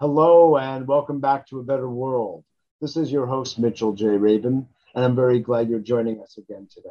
Hello, and welcome back to A Better World. This is your host, Mitchell J. Rabin, and I'm very glad you're joining us again today.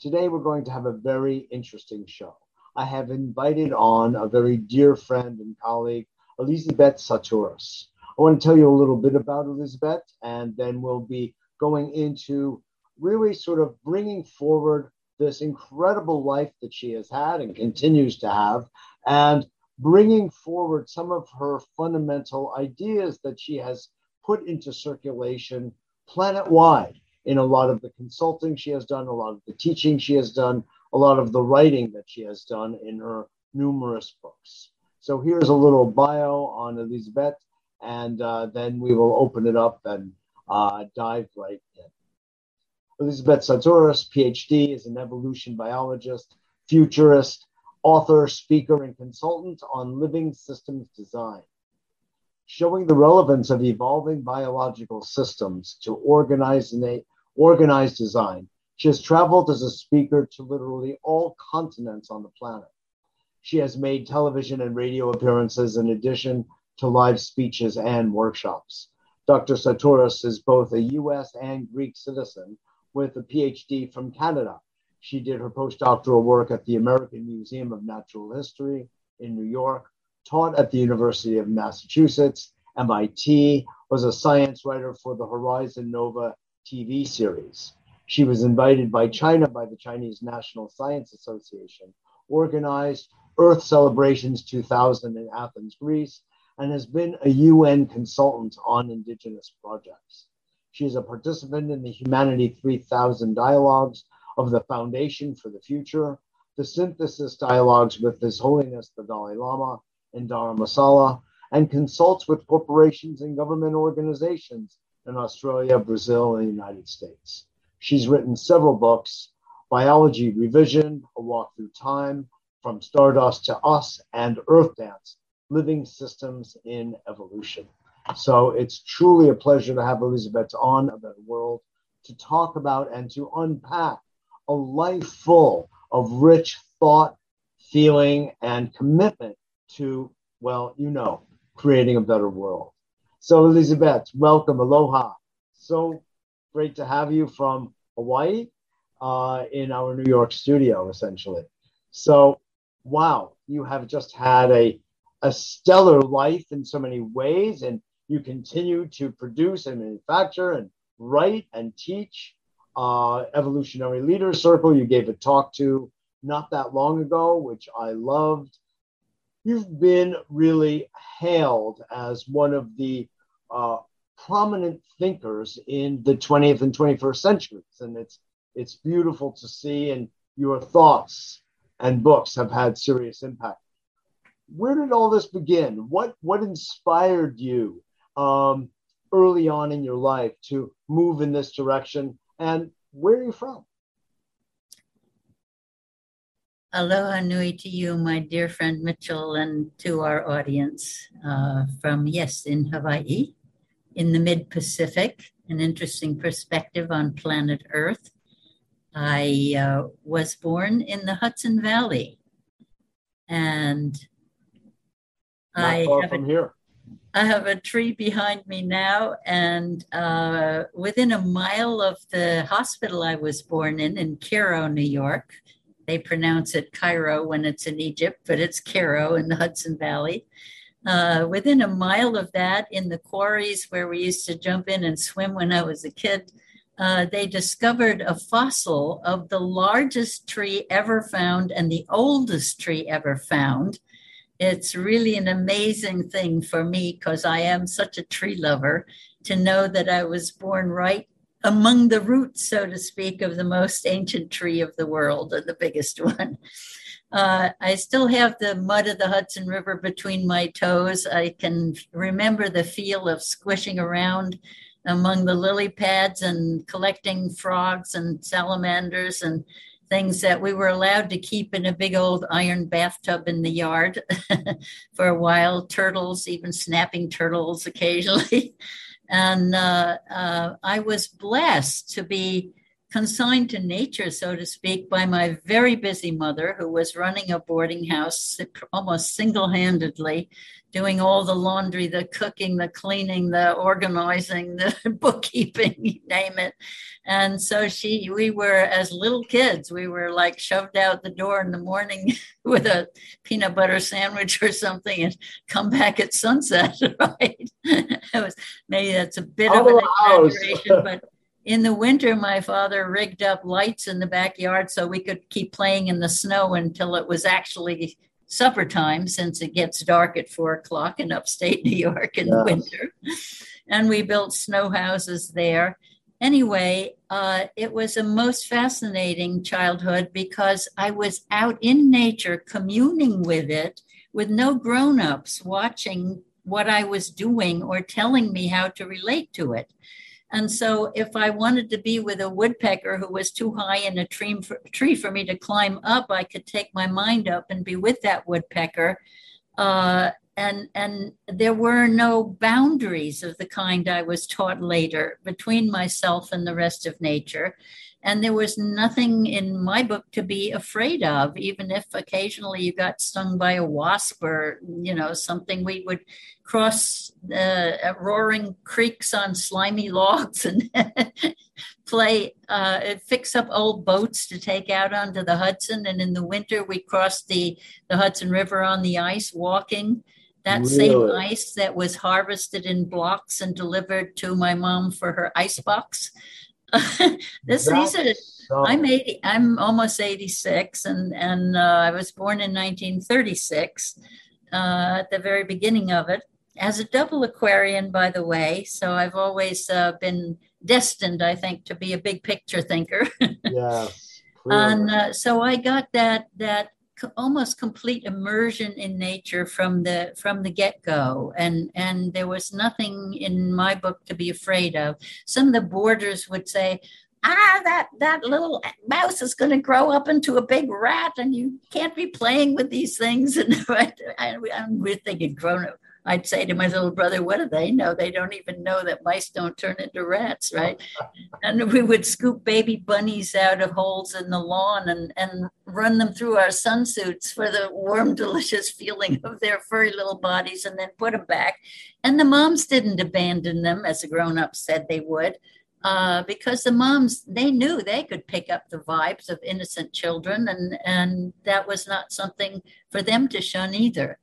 Today, we're going to have a very interesting show. I have invited on a very dear friend and colleague, Elisabet Sahtouris. I want to tell you a little bit about Elisabet, and then we'll be going into really sort of bringing forward this incredible life that she has had and continues to have, and bringing forward some of her fundamental ideas that she has put into circulation planet wide in a lot of the consulting she has done, a lot of the teaching she has done, a lot of the writing that she has done in her numerous books. So here's a little bio on Elisabet, and uh, then we will open it up and uh, dive right in. Elisabet Sahtouris, PhD, is an evolution biologist, futurist, author, speaker, and consultant on living systems design, showing the relevance of evolving biological systems to organize organized design. She has traveled as a speaker to literally all continents on the planet. She has made television and radio appearances in addition to live speeches and workshops. Dr. Sahtouris is both a US and Greek citizen with a PhD from Canada she did her postdoctoral work at the American Museum of Natural History in New York, taught at the University of Massachusetts, MIT, was a science writer for the Horizon Nova TV series. She was invited by China by the Chinese National Science Association, organized Earth Celebrations 2000 in Athens, Greece, and has been a UN consultant on indigenous projects. She is a participant in the Humanity 3000 dialogues of the Foundation for the Future, the synthesis dialogues with His Holiness the Dalai Lama and Dharamsala, and consults with corporations and government organizations in Australia, Brazil, and the United States. She's written several books Biology Revision, A Walk Through Time, From Stardust to Us, and Earth Dance Living Systems in Evolution. So it's truly a pleasure to have Elisabet on A Better World to talk about and to unpack a life full of rich thought, feeling, and commitment to, well, you know, creating a better world. So, Elisabet, welcome. Aloha. So great to have you from Hawaii uh, in our New York studio, essentially. So, wow, you have just had a, a stellar life in so many ways, and you continue to produce and manufacture and write and teach uh, Evolutionary Leader Circle, you gave a talk to not that long ago, which I loved. You've been really hailed as one of the uh, prominent thinkers in the 20th and 21st centuries, and it's it's beautiful to see. And your thoughts and books have had serious impact. Where did all this begin? What what inspired you um, early on in your life to move in this direction? And where are you from? Aloha nui to you, my dear friend Mitchell, and to our audience uh, from, yes, in Hawaii, in the mid Pacific, an interesting perspective on planet Earth. I uh, was born in the Hudson Valley, and Not I have from a, here. I have a tree behind me now, and uh, within a mile of the hospital I was born in, in Cairo, New York, they pronounce it Cairo when it's in Egypt, but it's Cairo in the Hudson Valley. Uh, within a mile of that, in the quarries where we used to jump in and swim when I was a kid, uh, they discovered a fossil of the largest tree ever found and the oldest tree ever found it's really an amazing thing for me because I am such a tree lover to know that I was born right among the roots, so to speak, of the most ancient tree of the world, or the biggest one. Uh, I still have the mud of the Hudson River between my toes. I can remember the feel of squishing around among the lily pads and collecting frogs and salamanders and things that we were allowed to keep in a big old iron bathtub in the yard for a while turtles even snapping turtles occasionally and uh, uh, i was blessed to be consigned to nature so to speak by my very busy mother who was running a boarding house almost single-handedly doing all the laundry, the cooking, the cleaning, the organizing, the bookkeeping, you name it. And so she, we were as little kids, we were like shoved out the door in the morning with a peanut butter sandwich or something and come back at sunset, right? it was maybe that's a bit of an exaggeration, but in the winter, my father rigged up lights in the backyard so we could keep playing in the snow until it was actually supper time since it gets dark at four o'clock in upstate New York in yes. the winter. And we built snow houses there. Anyway, uh, it was a most fascinating childhood because I was out in nature communing with it with no grown ups watching what I was doing or telling me how to relate to it. And so, if I wanted to be with a woodpecker who was too high in a tree for, tree for me to climb up, I could take my mind up and be with that woodpecker. Uh, and and there were no boundaries of the kind I was taught later between myself and the rest of nature. And there was nothing in my book to be afraid of, even if occasionally you got stung by a wasp or, you know, something we would cross uh, roaring creeks on slimy logs and play, uh, fix up old boats to take out onto the Hudson. And in the winter, we crossed the, the Hudson River on the ice walking. That really? same ice that was harvested in blocks and delivered to my mom for her ice box this these are so... I'm 80 I'm almost 86 and and uh, I was born in 1936 uh, at the very beginning of it. As a double Aquarian by the way so I've always uh, been destined I think to be a big picture thinker. Yeah and uh, so I got that that almost complete immersion in nature from the from the get-go. And and there was nothing in my book to be afraid of. Some of the boarders would say ah that that little mouse is going to grow up into a big rat and you can't be playing with these things. And we're thinking grown up I'd say to my little brother, what do they know? They don't even know that mice don't turn into rats, right? and we would scoop baby bunnies out of holes in the lawn and, and run them through our sunsuits for the warm, delicious feeling of their furry little bodies and then put them back. And the moms didn't abandon them as the grown ups said they would. Uh, because the moms they knew they could pick up the vibes of innocent children and and that was not something for them to shun either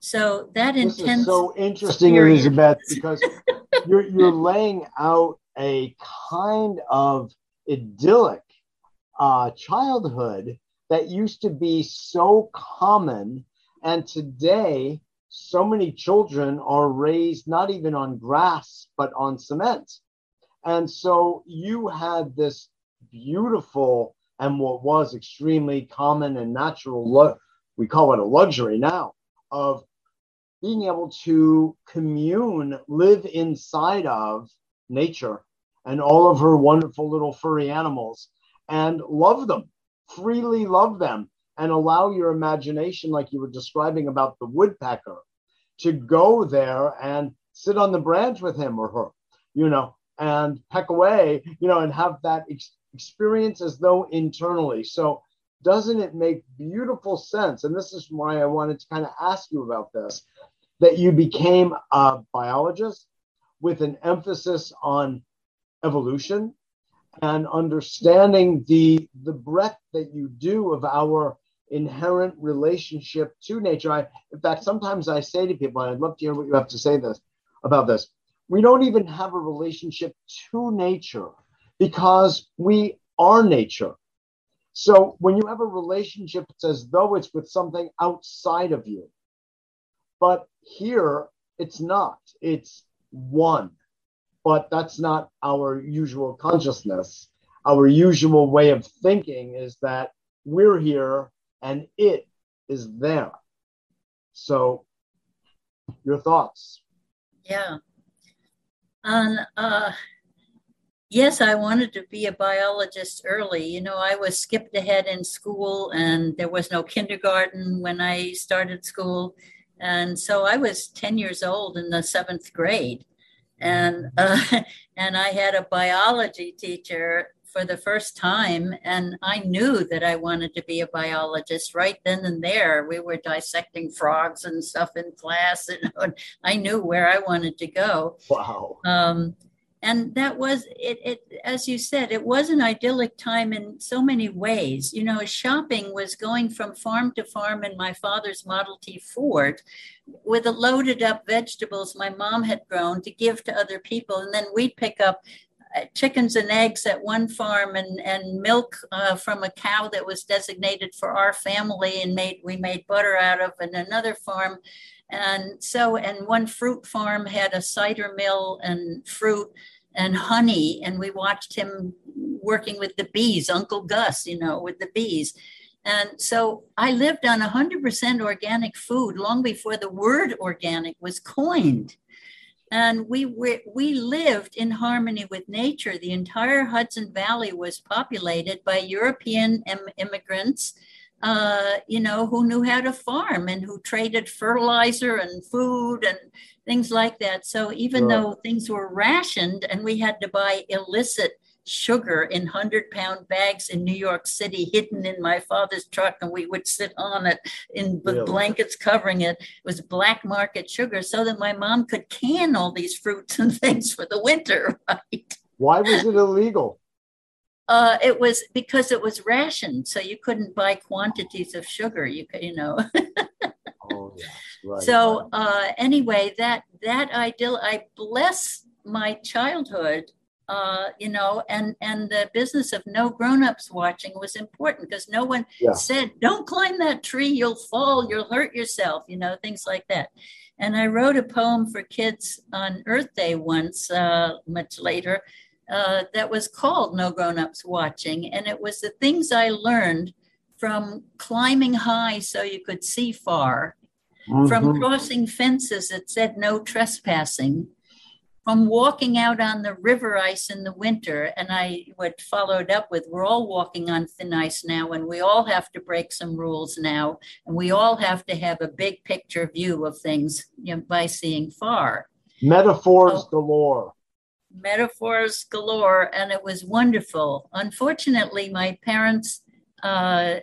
so that this intense. Is so interesting, experience. Elisabet, because you're you're laying out a kind of idyllic uh, childhood that used to be so common, and today so many children are raised not even on grass but on cement. And so you had this beautiful and what was extremely common and natural, lo- we call it a luxury now, of being able to commune, live inside of nature and all of her wonderful little furry animals and love them, freely love them, and allow your imagination, like you were describing about the woodpecker, to go there and sit on the branch with him or her, you know, and peck away, you know, and have that ex- experience as though internally. So, doesn't it make beautiful sense? And this is why I wanted to kind of ask you about this that you became a biologist with an emphasis on evolution and understanding the the breadth that you do of our inherent relationship to nature. I, in fact, sometimes I say to people, and I'd love to hear what you have to say this about this. We don't even have a relationship to nature because we are nature. So when you have a relationship, it's as though it's with something outside of you. But here, it's not. It's one. But that's not our usual consciousness. Our usual way of thinking is that we're here and it is there. So, your thoughts? Yeah. And uh, yes, I wanted to be a biologist early. You know, I was skipped ahead in school, and there was no kindergarten when I started school. And so I was 10 years old in the seventh grade. And, uh, and I had a biology teacher for the first time. And I knew that I wanted to be a biologist right then and there. We were dissecting frogs and stuff in class, and I knew where I wanted to go. Wow. Um, and that was it, it as you said it was an idyllic time in so many ways. You know shopping was going from farm to farm in my father's model t ford with a loaded up vegetables my mom had grown to give to other people. And then we'd pick up uh, chickens and eggs at one farm and, and milk uh, from a cow that was designated for our family and made we made butter out of and another farm and so, and one fruit farm had a cider mill and fruit and honey. And we watched him working with the bees, Uncle Gus, you know, with the bees. And so I lived on 100% organic food long before the word organic was coined. And we, we, we lived in harmony with nature. The entire Hudson Valley was populated by European Im- immigrants uh, you know, who knew how to farm and who traded fertilizer and food and things like that. So even though things were rationed and we had to buy illicit sugar in 100 pound bags in New York City, hidden in my father's truck, and we would sit on it in really? blankets covering it. It was black market sugar so that my mom could can all these fruits and things for the winter, right? Why was it illegal? Uh, it was because it was rationed, so you couldn't buy quantities of sugar. You could, you know. oh, yeah. Right. So uh, anyway, that that ideal, I bless my childhood. Uh, you know, and and the business of no grown-ups watching was important because no one yeah. said, "Don't climb that tree, you'll fall, you'll hurt yourself," you know, things like that. And I wrote a poem for kids on Earth Day once, uh, much later, uh, that was called No Grown Ups Watching. And it was the things I learned from climbing high so you could see far, mm-hmm. from crossing fences that said no trespassing, from walking out on the river ice in the winter. And I would followed up with we're all walking on thin ice now, and we all have to break some rules now, and we all have to have a big picture view of things you know, by seeing far. Metaphors so, galore metaphors galore, and it was wonderful. Unfortunately, my parents uh,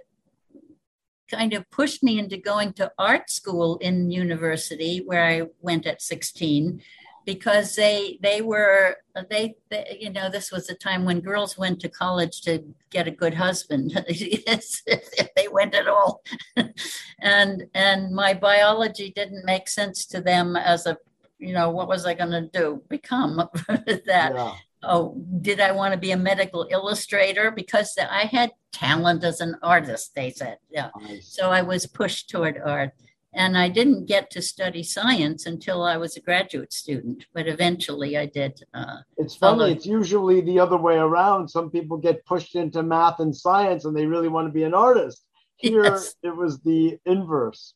kind of pushed me into going to art school in university, where I went at 16 because they they were they, they, you know this was a time when girls went to college to get a good husband if they went at all and and my biology didn't make sense to them as a you know, what was I going to do? Become that. Yeah. Oh, did I want to be a medical illustrator? Because I had talent as an artist, they said. Yeah. Nice. So I was pushed toward art. And I didn't get to study science until I was a graduate student, but eventually I did. Uh, it's funny, follow. it's usually the other way around. Some people get pushed into math and science and they really want to be an artist. Here, yes. it was the inverse.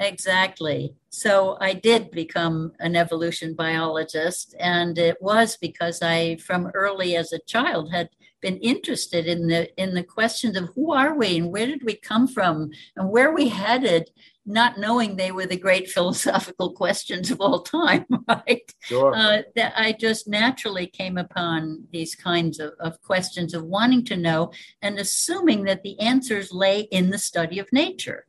Exactly. So I did become an evolution biologist, and it was because I, from early as a child, had been interested in the in the questions of who are we and where did we come from and where we headed, not knowing they were the great philosophical questions of all time. Right? Sure. Uh, that I just naturally came upon these kinds of, of questions of wanting to know and assuming that the answers lay in the study of nature.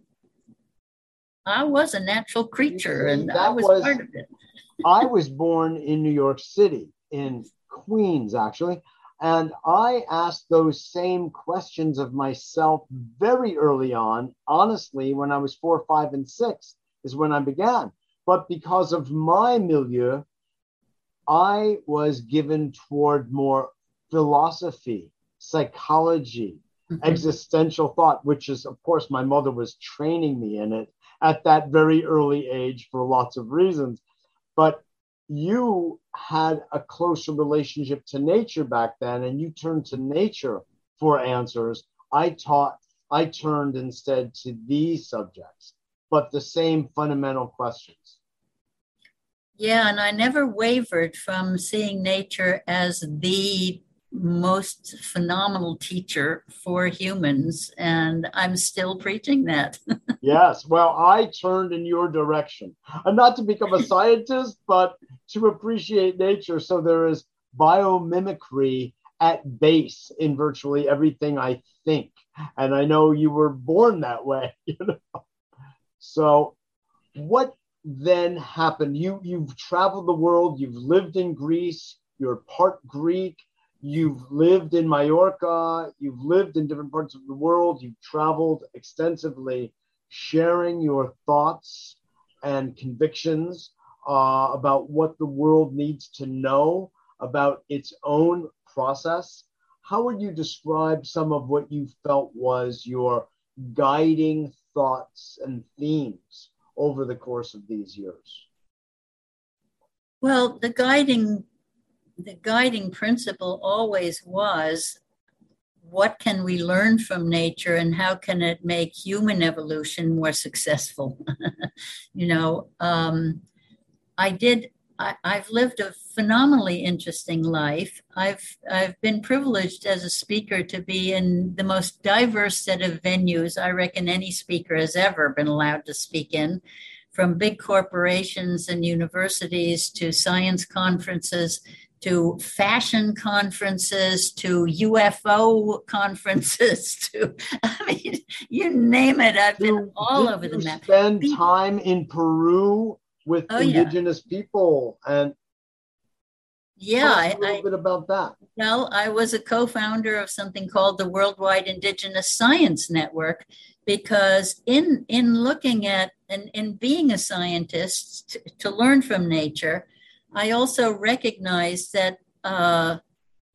I was a natural creature and I was, was, part of it. I was born in New York City, in Queens, actually. And I asked those same questions of myself very early on. Honestly, when I was four, five, and six is when I began. But because of my milieu, I was given toward more philosophy, psychology, mm-hmm. existential thought, which is, of course, my mother was training me in it at that very early age for lots of reasons. But you had a closer relationship to nature back then, and you turned to nature for answers. I taught, I turned instead to these subjects, but the same fundamental questions. Yeah, and I never wavered from seeing nature as the most phenomenal teacher for humans, and I'm still preaching that. yes, well, I turned in your direction. And not to become a scientist, but to appreciate nature. So there is biomimicry at base in virtually everything I think. And I know you were born that way. You know? So, what then happened? You you've traveled the world. You've lived in Greece. You're part Greek. You've lived in Mallorca. You've lived in different parts of the world. You've traveled extensively, sharing your thoughts and convictions uh, about what the world needs to know about its own process. How would you describe some of what you felt was your guiding thoughts and themes over the course of these years? Well, the guiding the guiding principle always was what can we learn from nature and how can it make human evolution more successful you know um, i did I, have lived a phenomenally interesting life. I've I've been privileged as a speaker to be in the most diverse set of venues I reckon any speaker has ever been allowed to speak in, from big corporations and universities to science conferences to fashion conferences to UFO conferences to I mean you name it I've been all over the map. Spend time in Peru with oh, indigenous yeah. people and yeah a little I, bit about that well i was a co-founder of something called the worldwide indigenous science network because in in looking at and in being a scientist to, to learn from nature i also recognized that uh,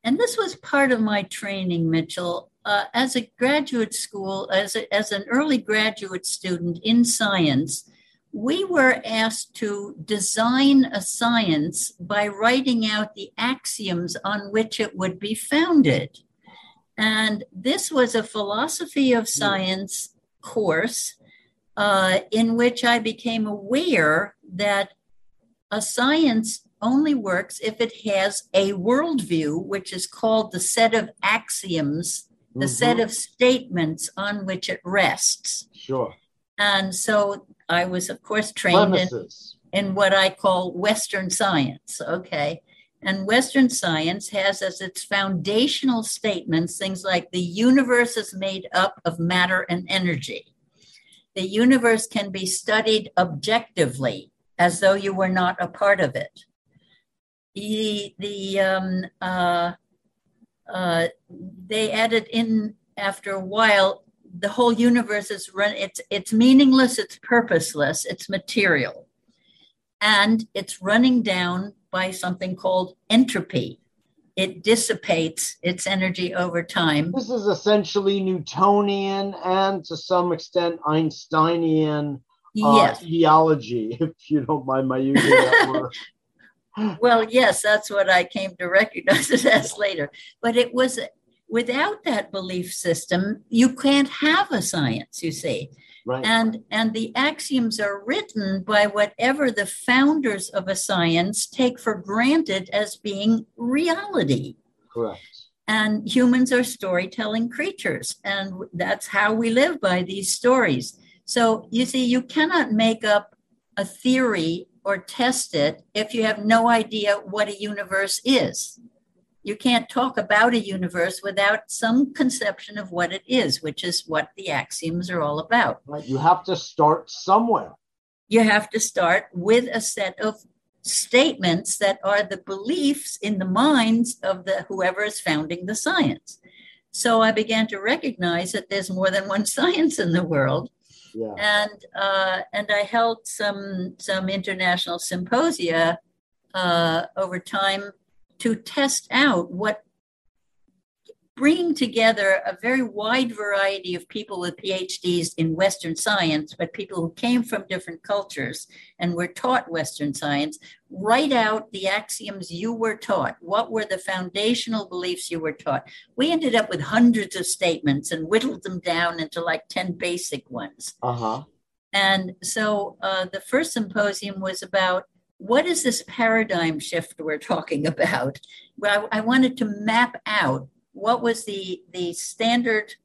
and this was part of my training mitchell uh, as a graduate school as, a, as an early graduate student in science we were asked to design a science by writing out the axioms on which it would be founded. And this was a philosophy of science course uh, in which I became aware that a science only works if it has a worldview, which is called the set of axioms, the mm-hmm. set of statements on which it rests. Sure. And so I was, of course, trained in, in what I call Western science. Okay. And Western science has as its foundational statements things like the universe is made up of matter and energy. The universe can be studied objectively as though you were not a part of it. The, the um, uh, uh, they added in after a while the whole universe is run it's it's meaningless it's purposeless it's material. And it's running down by something called entropy. It dissipates its energy over time. This is essentially newtonian and to some extent einsteinian uh, yes. ideology if you don't mind my using that word well yes that's what i came to recognize it as later but it was without that belief system, you can't have a science, you see. Right. And, and the axioms are written by whatever the founders of a science take for granted as being reality. Correct. And humans are storytelling creatures, and that's how we live by these stories. So you see, you cannot make up a theory or test it if you have no idea what a universe is you can't talk about a universe without some conception of what it is, which is what the axioms are all about. Right. You have to start somewhere. You have to start with a set of statements that are the beliefs in the minds of the whoever is founding the science. So I began to recognize that there's more than one science in the world. Yeah. And uh, and I held some some international symposia uh, over time to test out what bringing together a very wide variety of people with PhDs in Western science, but people who came from different cultures and were taught Western science, write out the axioms you were taught. What were the foundational beliefs you were taught? We ended up with hundreds of statements and whittled them down into like 10 basic ones. Uh-huh. And so uh, the first symposium was about what is this paradigm shift we're talking about? Well, I, I wanted to map out what was the the standard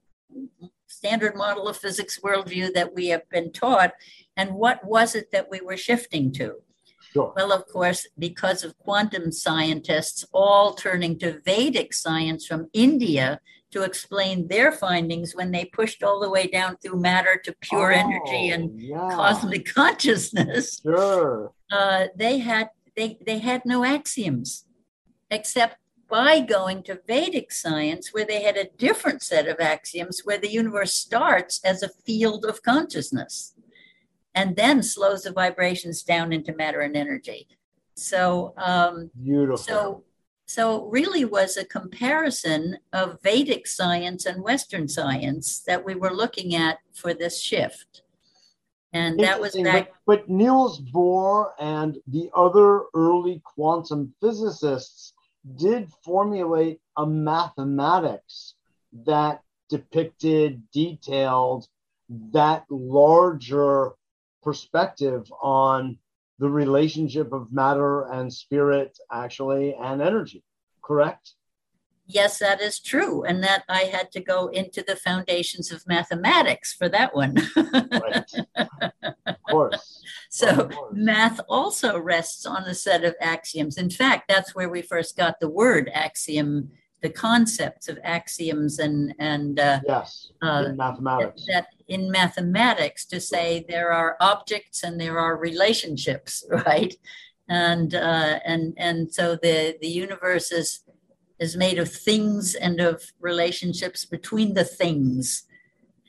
standard model of physics worldview that we have been taught, and what was it that we were shifting to? Sure. Well, of course, because of quantum scientists all turning to Vedic science from India to explain their findings when they pushed all the way down through matter to pure oh, energy and yeah. cosmic consciousness. Sure. Uh, they had they they had no axioms except by going to Vedic science, where they had a different set of axioms, where the universe starts as a field of consciousness and then slows the vibrations down into matter and energy. So, um, beautiful. So, so really was a comparison of Vedic science and Western science that we were looking at for this shift. And that was back. But, but Niels Bohr and the other early quantum physicists did formulate a mathematics that depicted, detailed that larger perspective on the relationship of matter and spirit, actually, and energy, correct? Yes, that is true. And that I had to go into the foundations of mathematics for that one. right. Course. So, course. math also rests on a set of axioms. In fact, that's where we first got the word axiom, the concepts of axioms and, and uh, yes, uh, in mathematics. That, that in mathematics to say there are objects and there are relationships, right? And, uh, and, and so the, the universe is is made of things and of relationships between the things.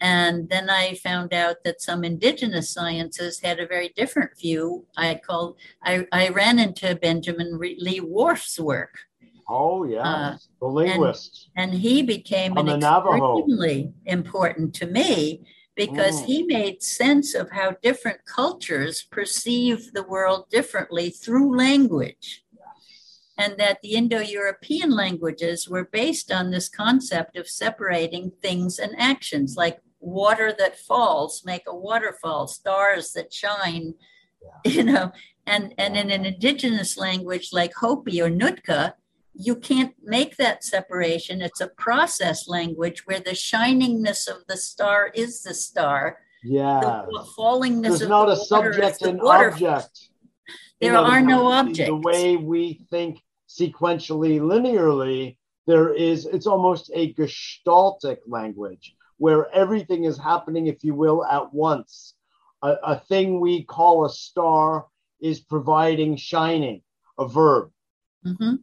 And then I found out that some indigenous sciences had a very different view. I called, I, I ran into Benjamin Lee Whorf's work. Oh, yeah, uh, the linguist. And, and he became an extremely important to me because mm. he made sense of how different cultures perceive the world differently through language and that the Indo European languages were based on this concept of separating things and actions, like water that falls make a waterfall, stars that shine, yeah. you know. And, and in an indigenous language like Hopi or Nootka, you can't make that separation. It's a process language where the shiningness of the star is the star. Yeah. The fallingness There's of not the a subject and object. There are no objects. The way we think sequentially linearly, there is, it's almost a gestaltic language where everything is happening, if you will, at once. A, a thing we call a star is providing shining, a verb. Mm-hmm.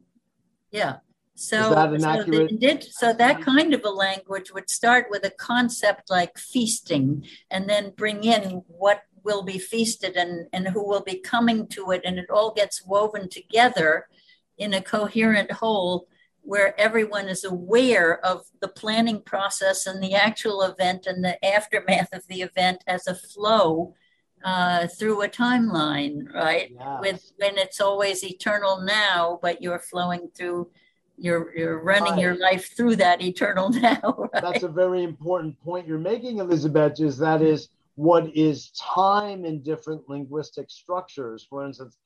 Yeah. So, is that so, did, so that kind of a language would start with a concept like feasting and then bring in what will be feasted and, and who will be coming to it. And it all gets woven together in a coherent whole where everyone is aware of the planning process and the actual event and the aftermath of the event as a flow uh, through a timeline, right? Yes. With when it's always eternal now, but you're flowing through, you're you're running right. your life through that eternal now. Right? That's a very important point you're making, Elisabet. Is that is what is time in different linguistic structures? For instance,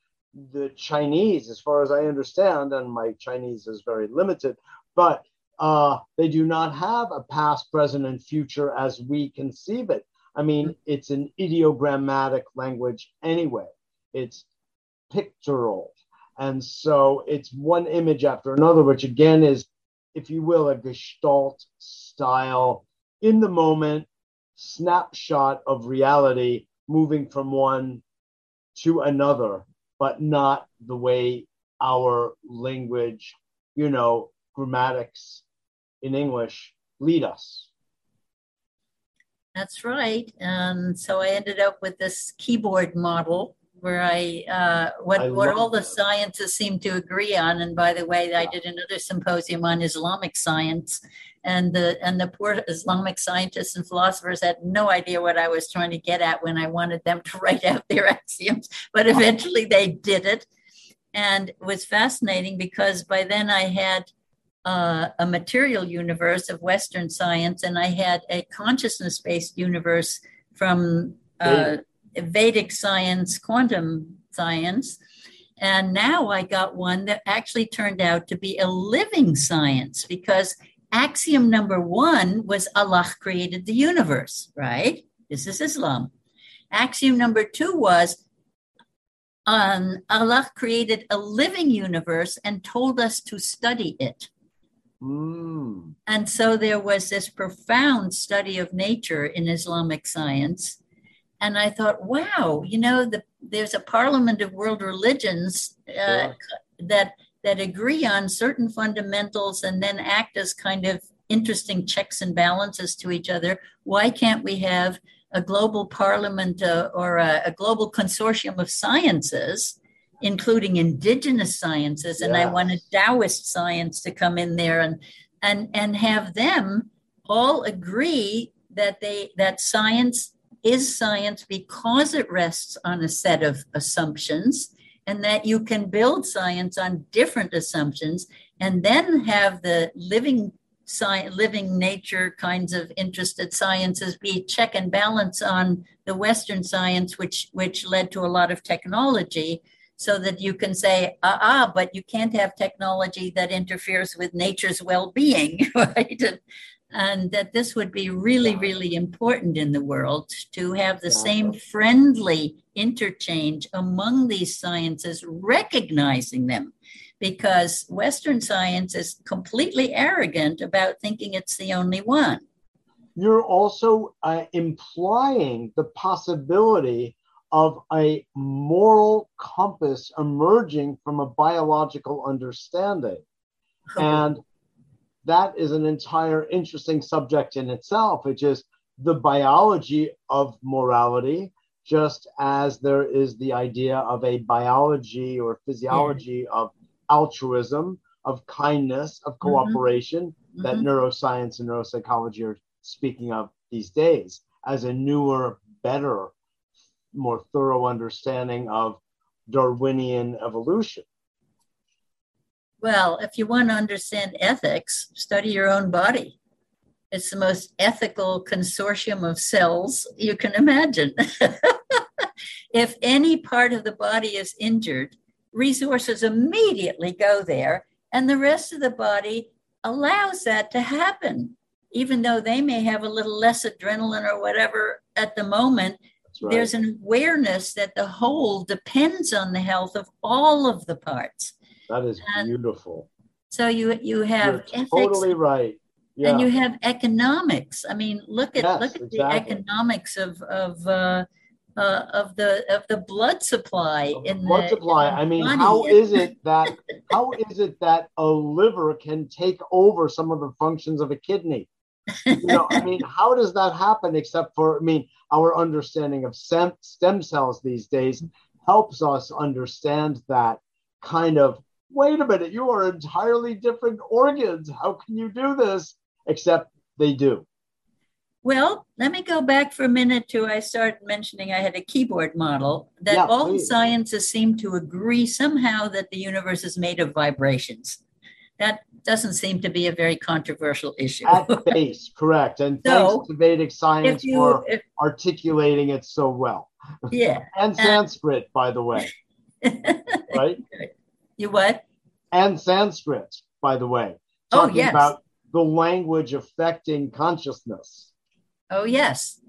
the Chinese, as far as I understand, and my Chinese is very limited, but uh, they do not have a past, present, and future as we conceive it. I mean, it's an ideogrammatic language anyway. It's pictorial. And so it's one image after another, which again is, if you will, a gestalt style in the moment snapshot of reality moving from one to another but not the way our language, you know, grammatics in English lead us. That's right. And so I ended up with this keyboard model where I, uh, what, I what all the scientists seem to agree on. And by the way, I did another symposium on Islamic science and the and the poor Islamic scientists and philosophers had no idea what I was trying to get at when I wanted them to write out their axioms, but eventually they did it, and it was fascinating because by then I had uh, a material universe of Western science, and I had a consciousness-based universe from uh, Vedic science, quantum science, And now I got one that actually turned out to be a living science because axiom number one was Allah created the universe, right? This is Islam. Axiom number two was um, Allah created a living universe and told us to study it. Mm. And so there was this profound study of nature in Islamic science. And I thought, wow, you know, the, there's a parliament of world religions uh, yeah. that that agree on certain fundamentals and then act as kind of interesting checks and balances to each other. Why can't we have a global parliament uh, or a, a, global consortium of sciences, including indigenous sciences? And. I wanted Taoist science to come in there and and and have them all agree that they that science is science because it rests on a set of assumptions and that you can build science on different assumptions and then have the living living nature kinds of interested sciences be check and balance on the western science which which led to a lot of technology so that you can say ah, ah but you can't have technology that interferes with nature's well-being right and that this would be really really important in the world to have the same friendly interchange among these sciences recognizing them because Western science is completely arrogant about thinking it's the only one. You're also uh, implying the possibility of a moral compass emerging from a biological understanding. And that is an entire interesting subject in itself, which is the biology of morality, just as there is the idea of a biology or physiology yeah. of altruism, of kindness, of mm-hmm. cooperation mm-hmm. that mm-hmm. neuroscience and neuropsychology are speaking of these days as a newer, better, more thorough understanding of Darwinian evolution. Well, if you want to understand ethics, study your own body. It's the most ethical consortium of cells you can imagine. if any part of the body is injured, resources immediately go there, and the rest of the body allows that to happen. Even though they may have a little less adrenaline or whatever at the moment, right. there's an awareness that the whole depends on the health of all of the parts. That is and beautiful. So you you have You're ethics, totally right. Yeah. And you have economics. I mean, look at yes, look at exactly. the economics of of uh, uh, of the of the blood supply in the blood supply. I mean, how is it that how is it that a liver can take over some of the functions of a kidney? You know, I mean, how does that happen? Except for, I mean, our understanding of stem, stem cells these days helps us understand that kind of. Wait a minute, you are entirely different organs. How can you do this? Except they do. Well, let me go back for a minute to I started mentioning I had a keyboard model that yeah, all please. sciences seem to agree somehow that the universe is made of vibrations. That doesn't seem to be a very controversial issue. At base, correct. And so, thanks to Vedic science you, for if, articulating it so well. Yeah. and uh, Sanskrit, by the way. right? You what? And Sanskrit, by the way. Oh, Talking yes. about the language affecting consciousness. Oh, yes.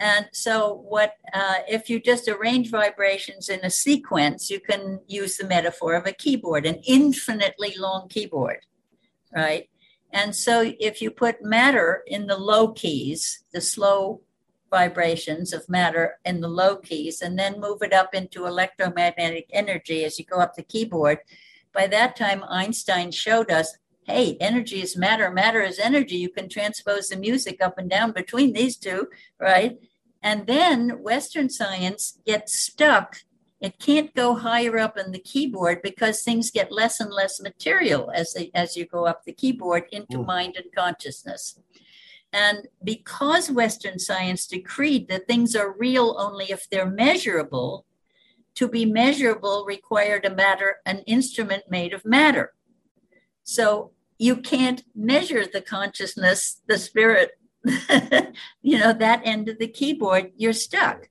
And so, what uh, if you just arrange vibrations in a sequence? You can use the metaphor of a keyboard, an infinitely long keyboard, right? And so, if you put matter in the low keys, the slow vibrations of matter in the low keys, and then move it up into electromagnetic energy as you go up the keyboard, by that time, Einstein showed us hey, energy is matter, matter is energy. You can transpose the music up and down between these two, right? And then Western science gets stuck. It can't go higher up in the keyboard because things get less and less material as they, as you go up the keyboard into mm. mind and consciousness. And because Western science decreed that things are real only if they're measurable, to be measurable required a matter, an instrument made of matter. So you can't measure the consciousness, the spirit, you know, that end of the keyboard, you're stuck.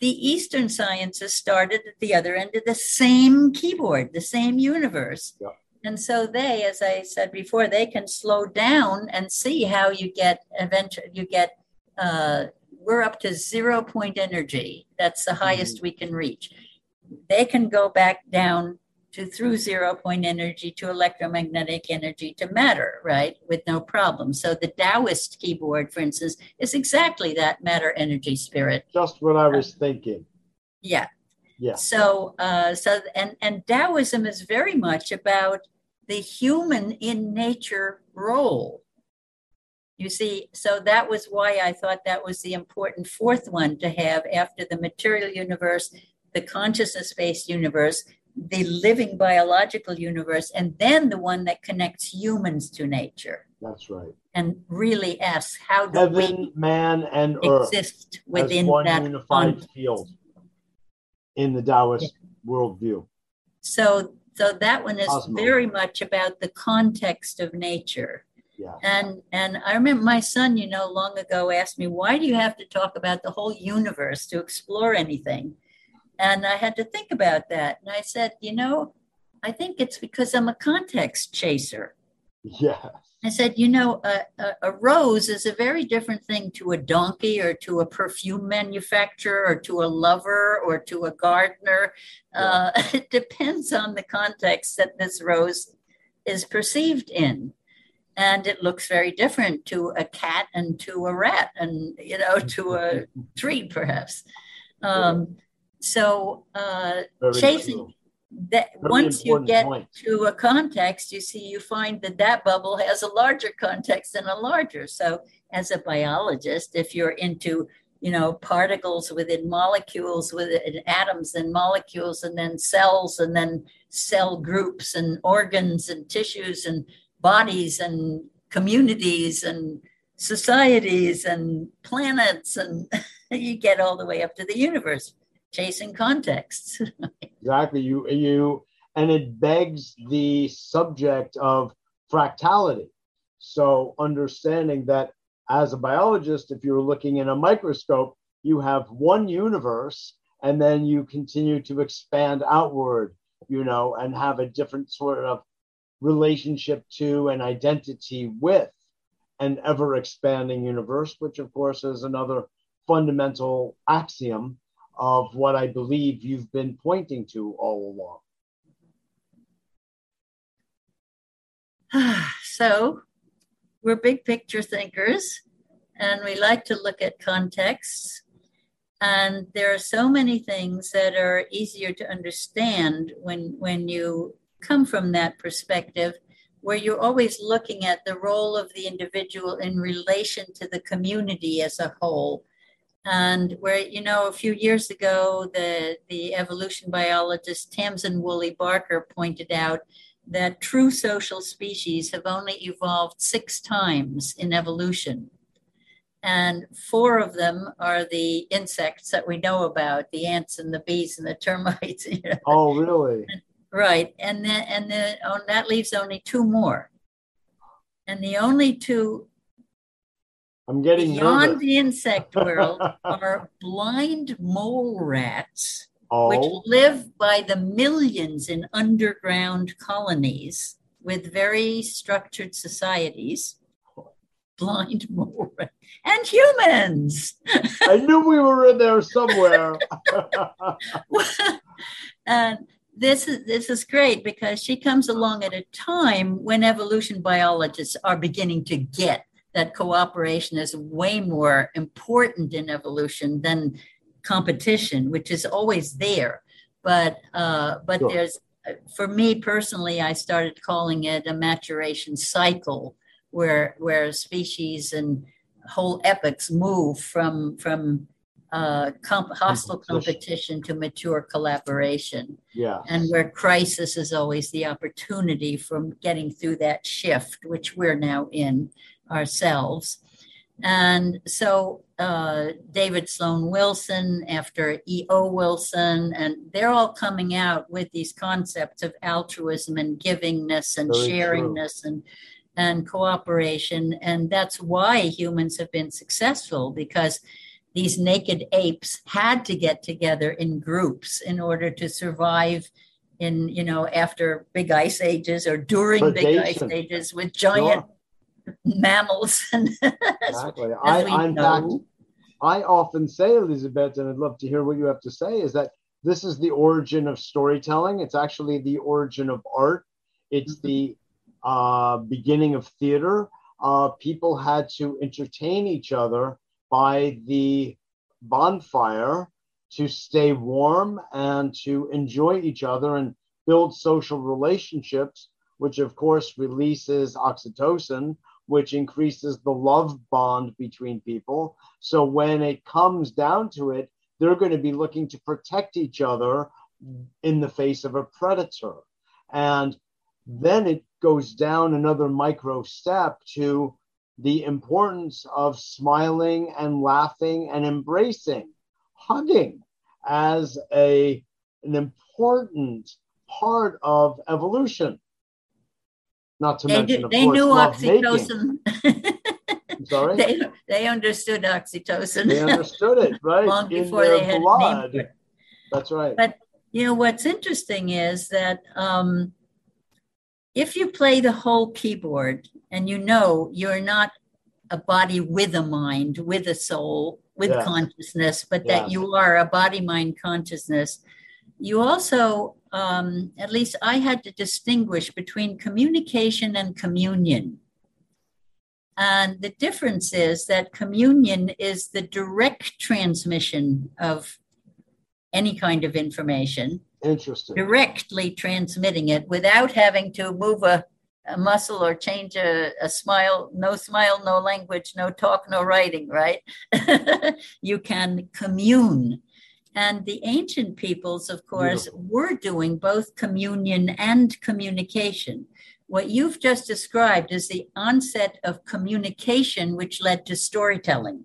the Eastern sciences started at the other end of the same keyboard, the same universe. Yeah. And so they, as I said before, they can slow down and see how you get eventually you get uh, we're up to zero point energy. That's the highest mm-hmm. we can reach. They can go back down to through zero point energy to electromagnetic energy to matter, right? With no problem. So the Taoist keyboard, for instance, is exactly that matter energy spirit. Just what I was uh, thinking. Yeah. Yeah. So uh so and and Taoism is very much about the human in nature role. You see, so that was why I thought that was the important fourth one to have after the material universe, the consciousness based universe, the living biological universe, and then the one that connects humans to nature. That's right. And really asks how do Heaven, we man, and exist earth within one that unified field in the Taoist yeah. worldview. So, so that one is very much about the context of nature. Yeah. And and I remember my son, you know, long ago asked me, why do you have to talk about the whole universe to explore anything? And I had to think about that. And I said, you know, I think it's because I'm a context chaser. Yeah. I said, you know, a, a, a, rose is a very different thing to a donkey or to a perfume manufacturer or to a lover or to a gardener. Yeah. Uh, it depends on the context that this rose is perceived in. And it looks very different to a cat and to a rat and, you know, to a tree, perhaps. Um, so uh, chasing that Very once you get point. to a context, you see you find that that bubble has a larger context and a larger. So as a biologist, if you're into you know particles within molecules within atoms and molecules and then cells and then cell groups and organs and tissues and bodies and communities and societies and planets and you get all the way up to the universe chasing contexts. exactly. You you and it begs the subject of fractality. So understanding that as a biologist, if you're looking in a microscope, you have one universe and then you continue to expand outward, you know, and have a different sort of relationship to and identity with an ever expanding universe, which of course is another fundamental axiom of what I believe you've been pointing to all along. so, we're big picture thinkers and we like to look at contexts. And there are so many things that are easier to understand when, when you come from that perspective, where you're always looking at the role of the individual in relation to the community as a whole and where you know a few years ago the the evolution biologist Tamsin Woolley-Barker pointed out that true social species have only evolved six times in evolution. And four of them are the insects that we know about the ants and the bees and the termites you know. oh really? Right. And then and then oh, that leaves only two more. And the only two I'm getting beyond nervous. the insect world are blind mole rats, oh. which live by the millions in underground colonies with very structured societies. Blind mole rats and humans. I knew we were in there somewhere. and this is this is great because she comes along at a time when evolution biologists are beginning to get that cooperation is way more important in evolution than competition, which is always there. But uh, but sure. there's for me personally, I started calling it a maturation cycle, where where species and whole epochs move from from uh, comp- hostile competition to mature collaboration. Yeah. And where crisis is always the opportunity from getting through that shift, which we're now in ourselves. And so uh, David Sloan Wilson, after E.O. Wilson, and they're all coming out with these concepts of altruism and givingness and Very sharingness true. and and cooperation. And that's why humans have been successful because these naked apes had to get together in groups in order to survive in you know after big ice ages or during Predation. big ice ages with giant sure. Mammals and exactly. I, I in fact i often say Elisabet and i'd love to hear what you have to say is that this is the origin of storytelling. It's actually the origin of art. It's mm-hmm. the uh, beginning of theater. Uh, people had to entertain each other by the bonfire to stay warm and to enjoy each other and build social relationships, which of course releases oxytocin, which increases the love bond between people. So when it comes down to it, they're going to be looking to protect each other in the face of a predator. And then it goes down another micro step to the importance of smiling and laughing and embracing, hugging as a, an important part of evolution. Not to they mention, do, they course, knew oxytocin. sorry? They, they understood oxytocin. They understood it, right? Long before they had blood. Named it. That's right. But you know what's interesting is that um, if you play the whole keyboard and you know you're not a body with a mind, with a soul, with yes. consciousness, but yes. that you are a body mind consciousness, you also, um, at least I had to distinguish between communication and communion. And the difference is that communion is the direct transmission of any kind of information Interesting. Directly transmitting it without having to move a, a muscle or change a, a smile. No smile, no language, no talk, no writing, right? you can commune. And the ancient peoples, of course, Beautiful. were doing both communion and communication. What you've just described is the onset of communication, which led to storytelling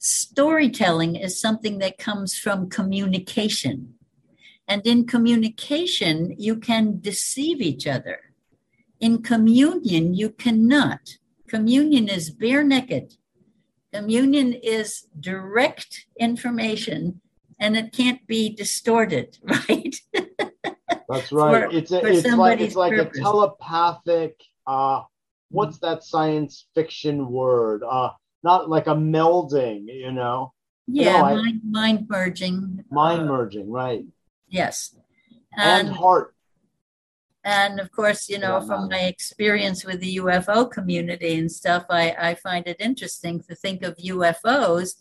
storytelling is something that comes from communication. And in communication, you can deceive each other. In communion, you cannot. Communion is bare naked. Communion is direct information and it can't be distorted, right? That's right. For, it's a, it's like it's like purpose. a telepathic uh what's that science fiction word? Uh not like a melding, you know. Yeah, no, mind, I, mind merging. Mind merging, right. Yes. And, and heart. And of course, you know, from my experience with the UFO community and stuff, I, I find it interesting to think of UFOs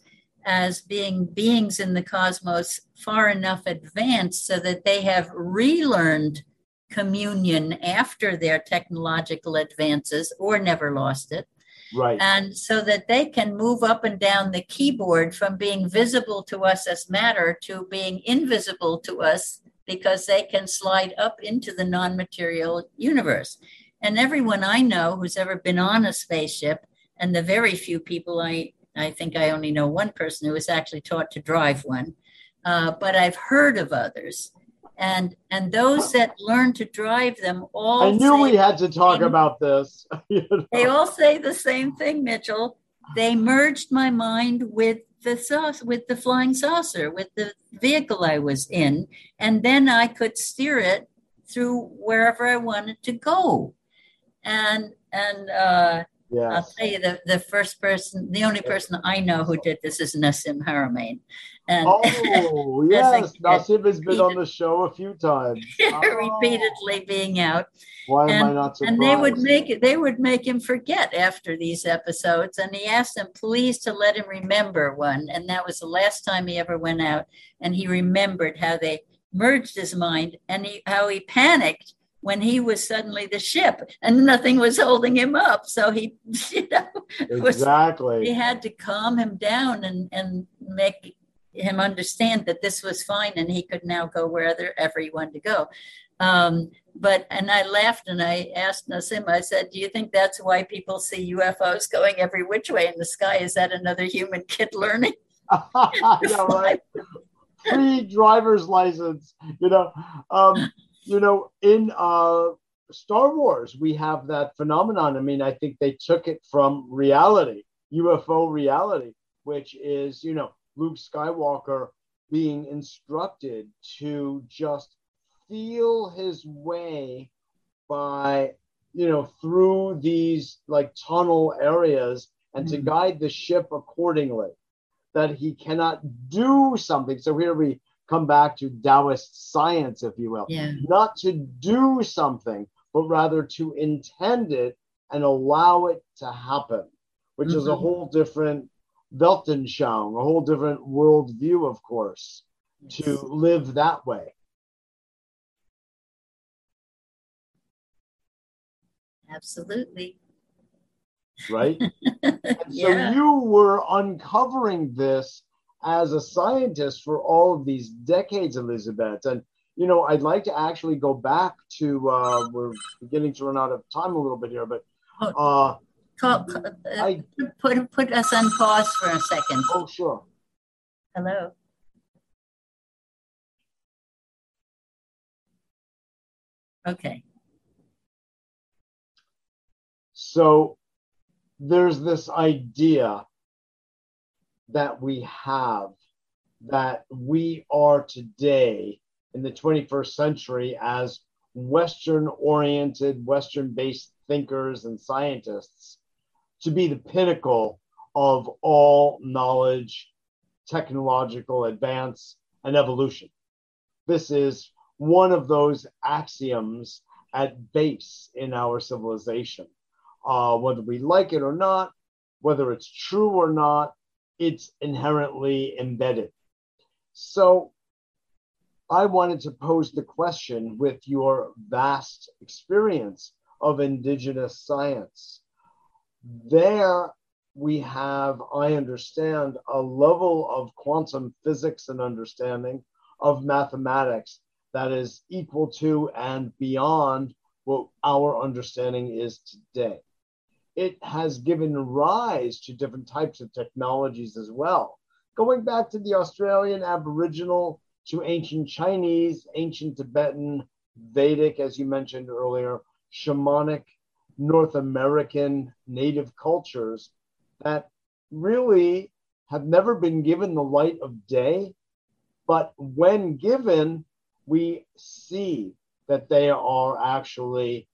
as being beings in the cosmos far enough advanced so that they have relearned communion after their technological advances or never lost it. Right. And so that they can move up and down the keyboard from being visible to us as matter to being invisible to us because they can slide up into the non material universe. And everyone I know who's ever been on a spaceship, and the very few people I, I think I only know one person who was actually taught to drive one, uh, but I've heard of others and and those that learn to drive them all i knew we had to talk about this you know? they all say the same thing mitchell they merged my mind with the sauce with the flying saucer with the vehicle i was in and then i could steer it through wherever i wanted to go and and uh Yes. I'll tell you the, the first person, the only person I know who did this is Nassim Haramein. And oh, yes. Nassim has been on the show a few times. repeatedly oh. being out. Why am and, I not surprised? And they would make it, they would make him forget after these episodes. And he asked them, please, to let him remember one. And that was the last time he ever went out. And he remembered how they merged his mind and he, how he panicked when he was suddenly the ship and nothing was holding him up. So he, you know, exactly. Was, he had to calm him down and, and make him understand that this was fine and he could now go wherever he wanted to go. Um, but, and I laughed and I asked Nassim, I said, Do you think that's why people see UFOs going every which way in the sky? Is that another human kid learning? yeah, right. Free driver's license, you know. Um, you know, in uh, Star Wars, we have that phenomenon. I mean, I think they took it from reality, UFO reality, which is, you know, Luke Skywalker being instructed to just feel his way by, you know, through these like tunnel areas and mm-hmm. to guide the ship accordingly. That he cannot do something. So here we come back to Taoist science, if you will. Yeah. Not to do something, but rather to intend it and allow it to happen, which mm-hmm. is a mm-hmm. whole different Weltanschauung, a whole different worldview, of course, yes. to live that way. Absolutely. Right? yeah. So you were uncovering this as a scientist for all of these decades, Elisabet. And, you know, I'd like to actually go back to, uh, we're beginning to run out of time a little bit here, but. Oh, uh, call, call, uh, I, put, put us on pause for a second. Oh, sure. Hello. Okay. So there's this idea that we have that we are today in the 21st century as Western oriented, Western based thinkers and scientists to be the pinnacle of all knowledge, technological advance, and evolution. This is one of those axioms at base in our civilization. Uh, whether we like it or not, whether it's true or not, it's inherently embedded. So I wanted to pose the question with your vast experience of indigenous science. There we have, I understand, a level of quantum physics and understanding of mathematics that is equal to and beyond what our understanding is today it has given rise to different types of technologies as well. Going back to the Australian Aboriginal, to ancient Chinese, ancient Tibetan, Vedic, as you mentioned earlier, shamanic, North American native cultures that really have never been given the light of day. But when given, we see that they are actually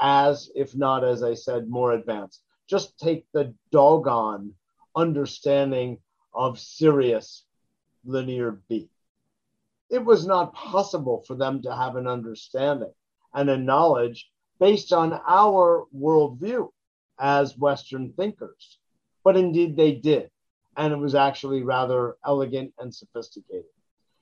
as, if not, as I said, more advanced. Just take the Dogon understanding of Sirius linear B. It was not possible for them to have an understanding and a knowledge based on our worldview as Western thinkers. But indeed, they did. And it was actually rather elegant and sophisticated.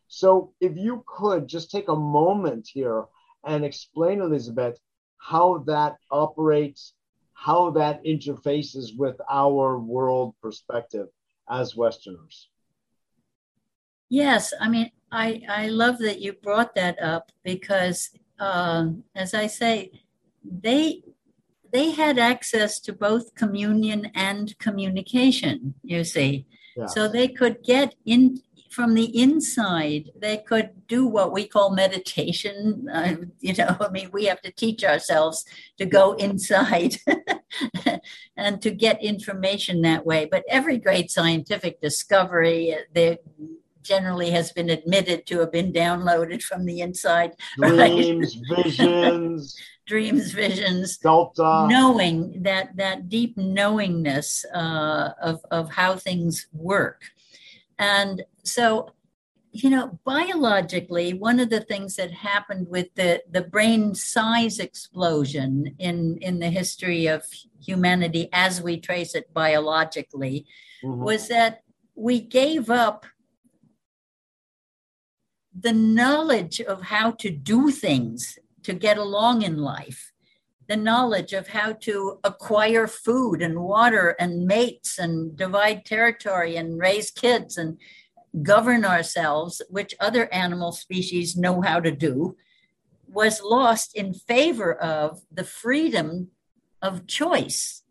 So, if you could just take a moment here and explain, Elisabet, how that operates, how that interfaces with our world perspective as Westerners. Yes, I mean, I, I love that you brought that up because, um, as I say, they they had access to both communion and communication. You see, yeah. so they could get in from the inside, they could do what we call meditation. Uh, you know, I mean, we have to teach ourselves to go inside and to get information that way. But every great scientific discovery, there generally has been admitted to have been downloaded from the inside. Dreams, right? visions. Dreams, visions, Delta. knowing that that deep knowingness uh, of of how things work, and so, you know, biologically, one of the things that happened with the, the brain size explosion in, in the history of humanity as we trace it biologically mm-hmm. was that we gave up the knowledge of how to do things to get along in life the knowledge of how to acquire food and water and mates and divide territory and raise kids and govern ourselves, which other animal species know how to do, was lost in favor of the freedom of choice.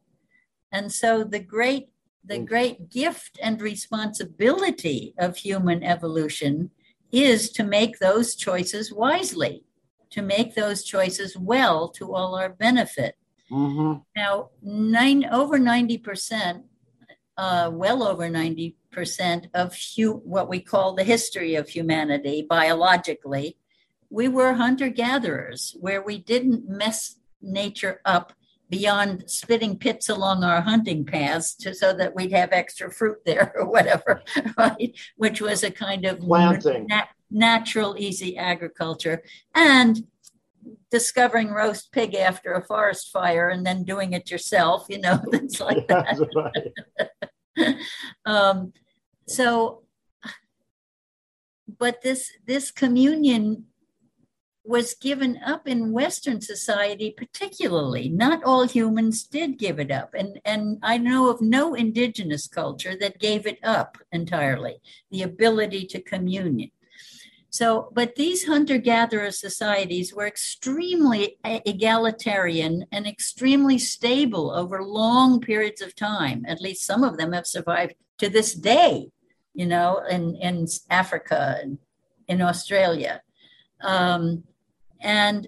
And so the great the mm. great gift and responsibility of human evolution is to make those choices wisely, to make those choices well to all our benefit. Mm-hmm. Now, nine over 90% uh, well over 90% of hu- what we call the history of humanity biologically, we were hunter gatherers where we didn't mess nature up beyond spitting pits along our hunting paths to, so that we'd have extra fruit there or whatever, right? Which was a kind of planting. Na- natural, easy agriculture. And discovering roast pig after a forest fire and then doing it yourself, you know, things like that. Right. um, so, but this this communion was given up in Western society, particularly. Not all humans did give it up. And, and I know of no indigenous culture that gave it up entirely, the ability to communion. So, but these hunter gatherer societies were extremely egalitarian and extremely stable over long periods of time. At least some of them have survived to this day, you know, in, in Africa and in Australia. Um, and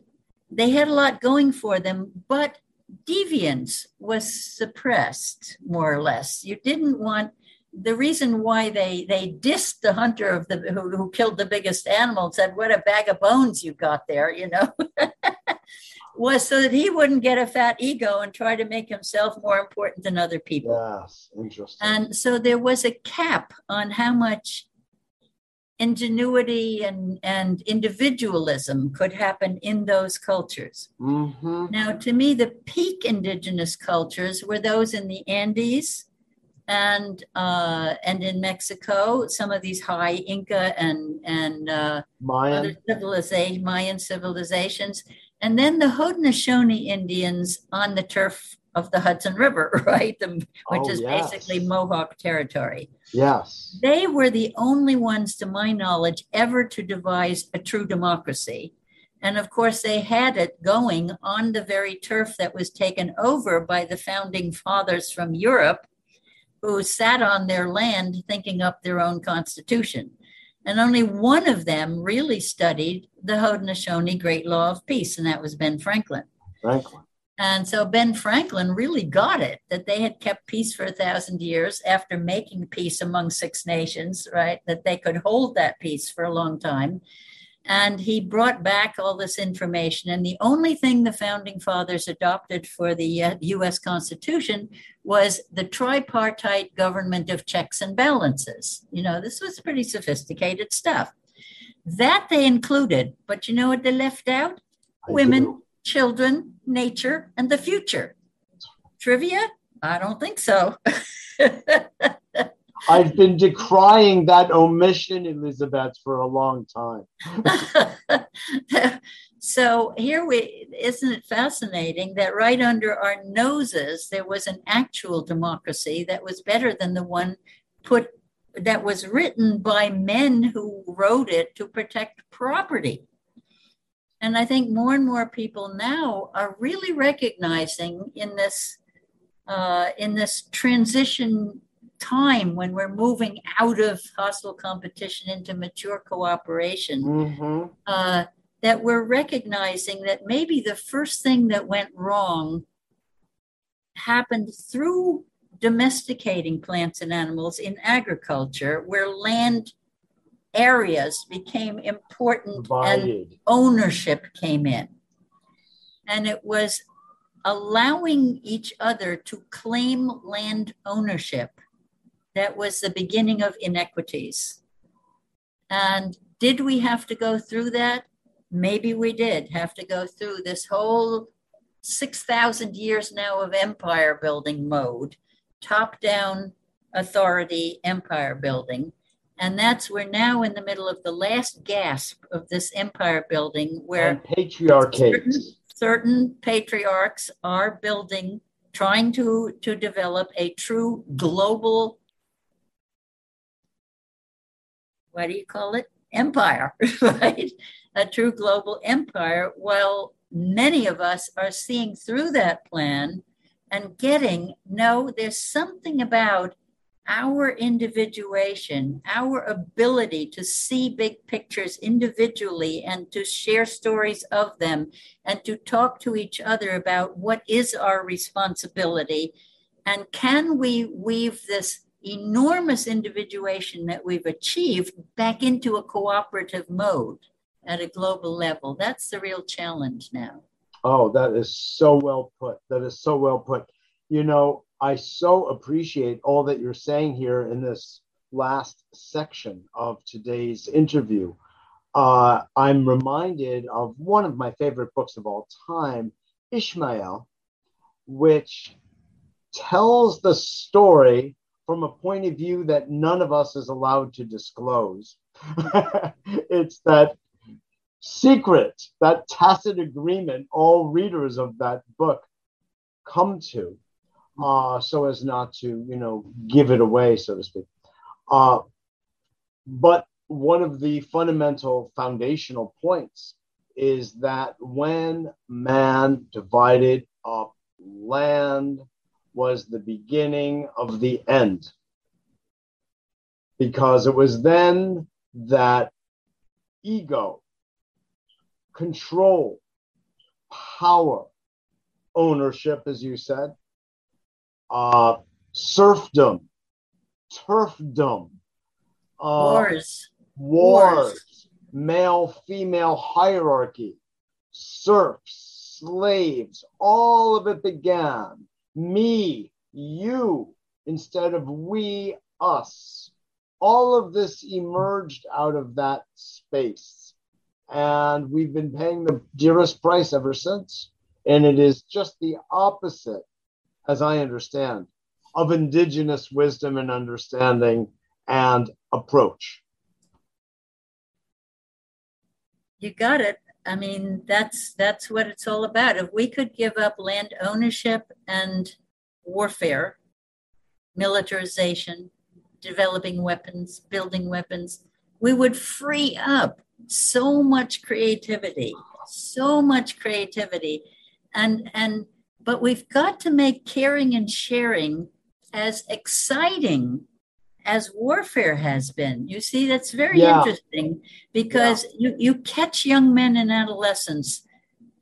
they had a lot going for them, but deviance was suppressed more or less. You didn't want the reason why they they dissed the hunter of the who, who killed the biggest animal and said, "What a bag of bones you got there," you know. was so that he wouldn't get a fat ego and try to make himself more important than other people. Yes, interesting. And so there was a cap on how much ingenuity and, and individualism could happen in those cultures. Mm-hmm. Now, to me, the peak indigenous cultures were those in the Andes and uh, and in Mexico, some of these high Inca and and uh, Mayan. civilization, Mayan civilizations, and then the Haudenosaunee Indians on the turf of the Hudson River, right? The, which Oh, is yes. basically Mohawk territory. Yes. They were the only ones, to my knowledge, ever to devise a true democracy. And of course, they had it going on the very turf that was taken over by the founding fathers from Europe, who sat on their land thinking up their own constitution. And only one of them really studied the Haudenosaunee Great Law of Peace, and that was Ben Franklin. Franklin. And so Ben Franklin really got it that they had kept peace for a thousand years after making peace among six nations, right? That they could hold that peace for a long time. And he brought back all this information. And the only thing the founding fathers adopted for the uh, US Constitution was the tripartite government of checks and balances. You know, this was pretty sophisticated stuff. That they included, but you know what they left out? Women. children, nature, and the future. Trivia? I don't think so. I've been decrying that omission, Elisabet, for a long time. so here we isn't it fascinating that right under our noses there was an actual democracy that was better than the one put that was written by men who wrote it to protect property. And I think more and more people now are really recognizing in this uh, in this transition time when we're moving out of hostile competition into mature cooperation hmm uh, that we're recognizing that maybe the first thing that went wrong happened through domesticating plants and animals in agriculture, where land areas became important and ownership came in. And it was allowing each other to claim land ownership that was the beginning of inequities. And did we have to go through that? Maybe we did have to go through this whole 6,000 years now of empire building mode, top down authority empire building. And that's we're now in the middle of the last gasp of this empire building where And patriarchate. certain patriarchs are building trying to to develop a true global what do you call it? Empire right? A true global empire. While many of us are seeing through that plan and getting no there's something about our individuation, our ability to see big pictures individually and to share stories of them and to talk to each other about what is our responsibility. And can we weave this enormous individuation that we've achieved back into a cooperative mode at a global level? That's the real challenge now. Oh, that is so well put. That is so well put. You know, I so appreciate all that you're saying here in this last section of today's interview. Uh, I'm reminded of one of my favorite books of all time, Ishmael, which tells the story from a point of view that none of us is allowed to disclose. it's that secret, that tacit agreement all readers of that book come to, uh, so as not to, you know, give it away, so to speak. Uh, but one of the fundamental foundational points is that when man divided up land was the beginning of the end. Because it was then that ego, control, power, ownership, as you said, uh, serfdom, turfdom, uh, wars, wars, wars, male female hierarchy, serfs, slaves, all of it began me, you, instead of we, us. All of this emerged out of that space. And we've been paying the dearest price ever since. And it is just the opposite, as I understand, of indigenous wisdom and understanding and approach. You got it. I mean, that's that's what it's all about. If we could give up land ownership and warfare, militarization, developing weapons, building weapons, we would free up so much creativity, so much creativity. And and but we've got to make caring and sharing as exciting as warfare has been. You see, that's very yeah. interesting because yeah. you, you catch young men and adolescents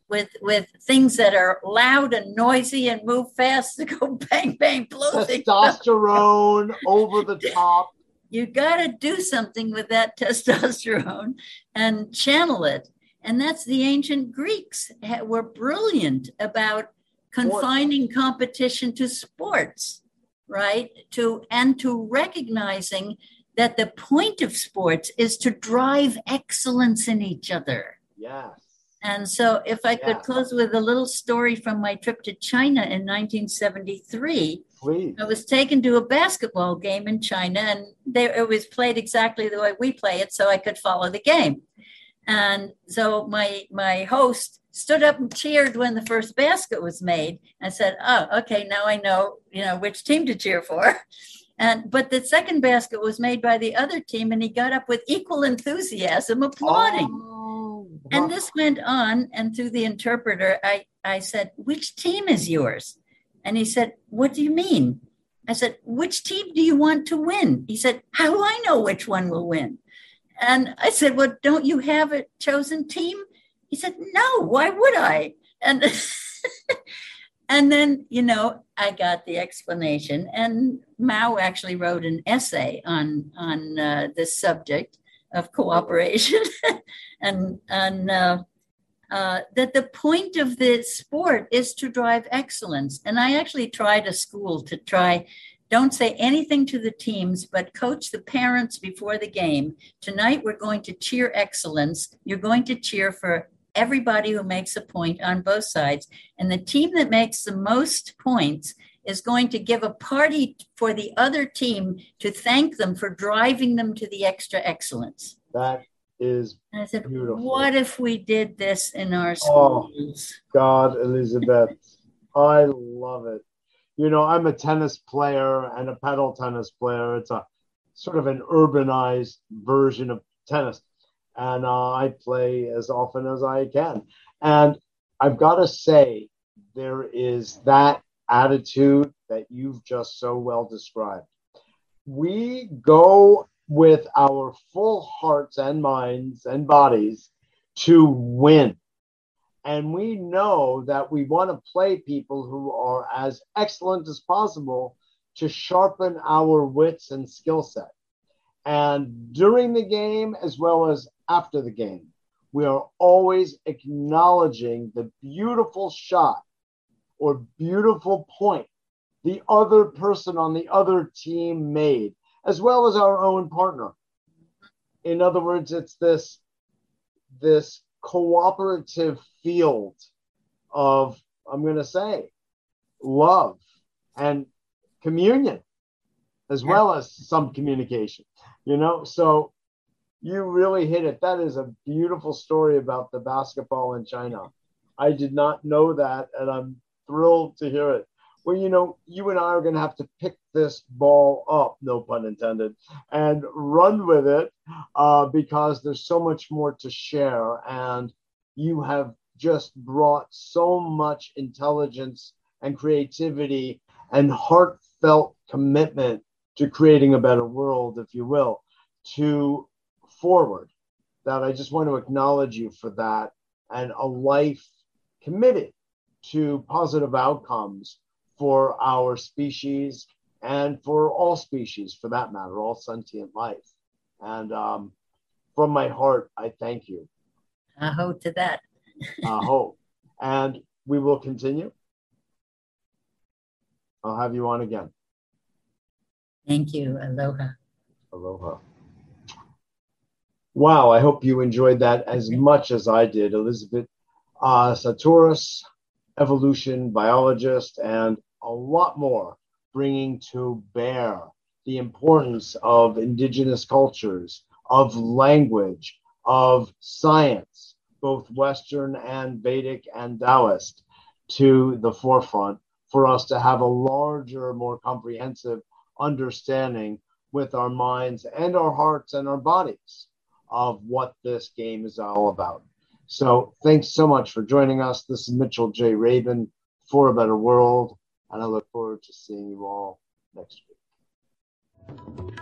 with with things that are loud and noisy and move fast to go bang bang blow testosterone over the top. You got to do something with that testosterone and channel it. And that's the ancient Greeks were brilliant about confining competition to sports right? To and to recognizing that the point of sports is to drive excellence in each other. Yes. And so, if I could close with a little story from my trip to China in 1973, Please. I was taken to a basketball game in China, and they, it was played exactly the way we play it, so I could follow the game. And so, my my host stood up and cheered when the first basket was made. I said, "Oh, okay, now I know, you know, which team to cheer for." And but the second basket was made by the other team, and he got up with equal enthusiasm, applauding. Oh, wow. And this went on, and through the interpreter, I I said, "Which team is yours?" And he said, "What do you mean?" I said, "Which team do you want to win?" He said, "How do I know which one will win?" And I said, Well, don't you have a chosen team? He said, No, why would I? And and then, you know, I got the explanation. And Mao actually wrote an essay on on uh, this subject of cooperation and and uh, uh, that the point of the sport is to drive excellence. And I actually tried a school to try don't say anything to the teams, but coach the parents before the game. Tonight, we're going to cheer excellence. You're going to cheer for everybody who makes a point on both sides. And the team that makes the most points is going to give a party for the other team to thank them for driving them to the extra excellence. That is and I said, beautiful. What if we did this in our oh, schools? Oh, God, Elisabet, I love it. You know, I'm a tennis player and a paddle tennis player. It's a sort of an urbanized version of tennis and uh, I play as often as I can. And I've got to say, there is that attitude that you've just so well described. We go with our full hearts and minds and bodies to win. And we know that we want to play people who are as excellent as possible to sharpen our wits and skill set. And during the game, as well as after the game, we are always acknowledging the beautiful shot or beautiful point the other person on the other team made, as well as our own partner. In other words, it's this, this cooperative field of, I'm going to say, love and communion, as well as some communication, you know? So you really hit it. That is a beautiful story about the basketball in China. I did not know that, and I'm thrilled to hear it. Well, you know, you and I are going to have to pick this ball up, no pun intended, and run with it uh, because there's so much more to share. And you have just brought so much intelligence and creativity and heartfelt commitment to creating a better world, if you will, to forward that I just want to acknowledge you for that and a life committed to positive outcomes for our species and for all species for that matter, all sentient life. And um, from my heart, I thank you. Aho to that. Aho. And we will continue. I'll have you on again. Thank you. Aloha. Aloha. Wow, I hope you enjoyed that as much as I did. Elisabet uh, evolution biologist, and a lot more bringing to bear the importance of indigenous cultures, of language, of science, both Western and Vedic and Taoist, to the forefront for us to have a larger, more comprehensive understanding with our minds and our hearts and our bodies of what this game is all about. So thanks so much for joining us. This is Mitchell J. Rabin for A Better World, and I look forward to seeing you all next week.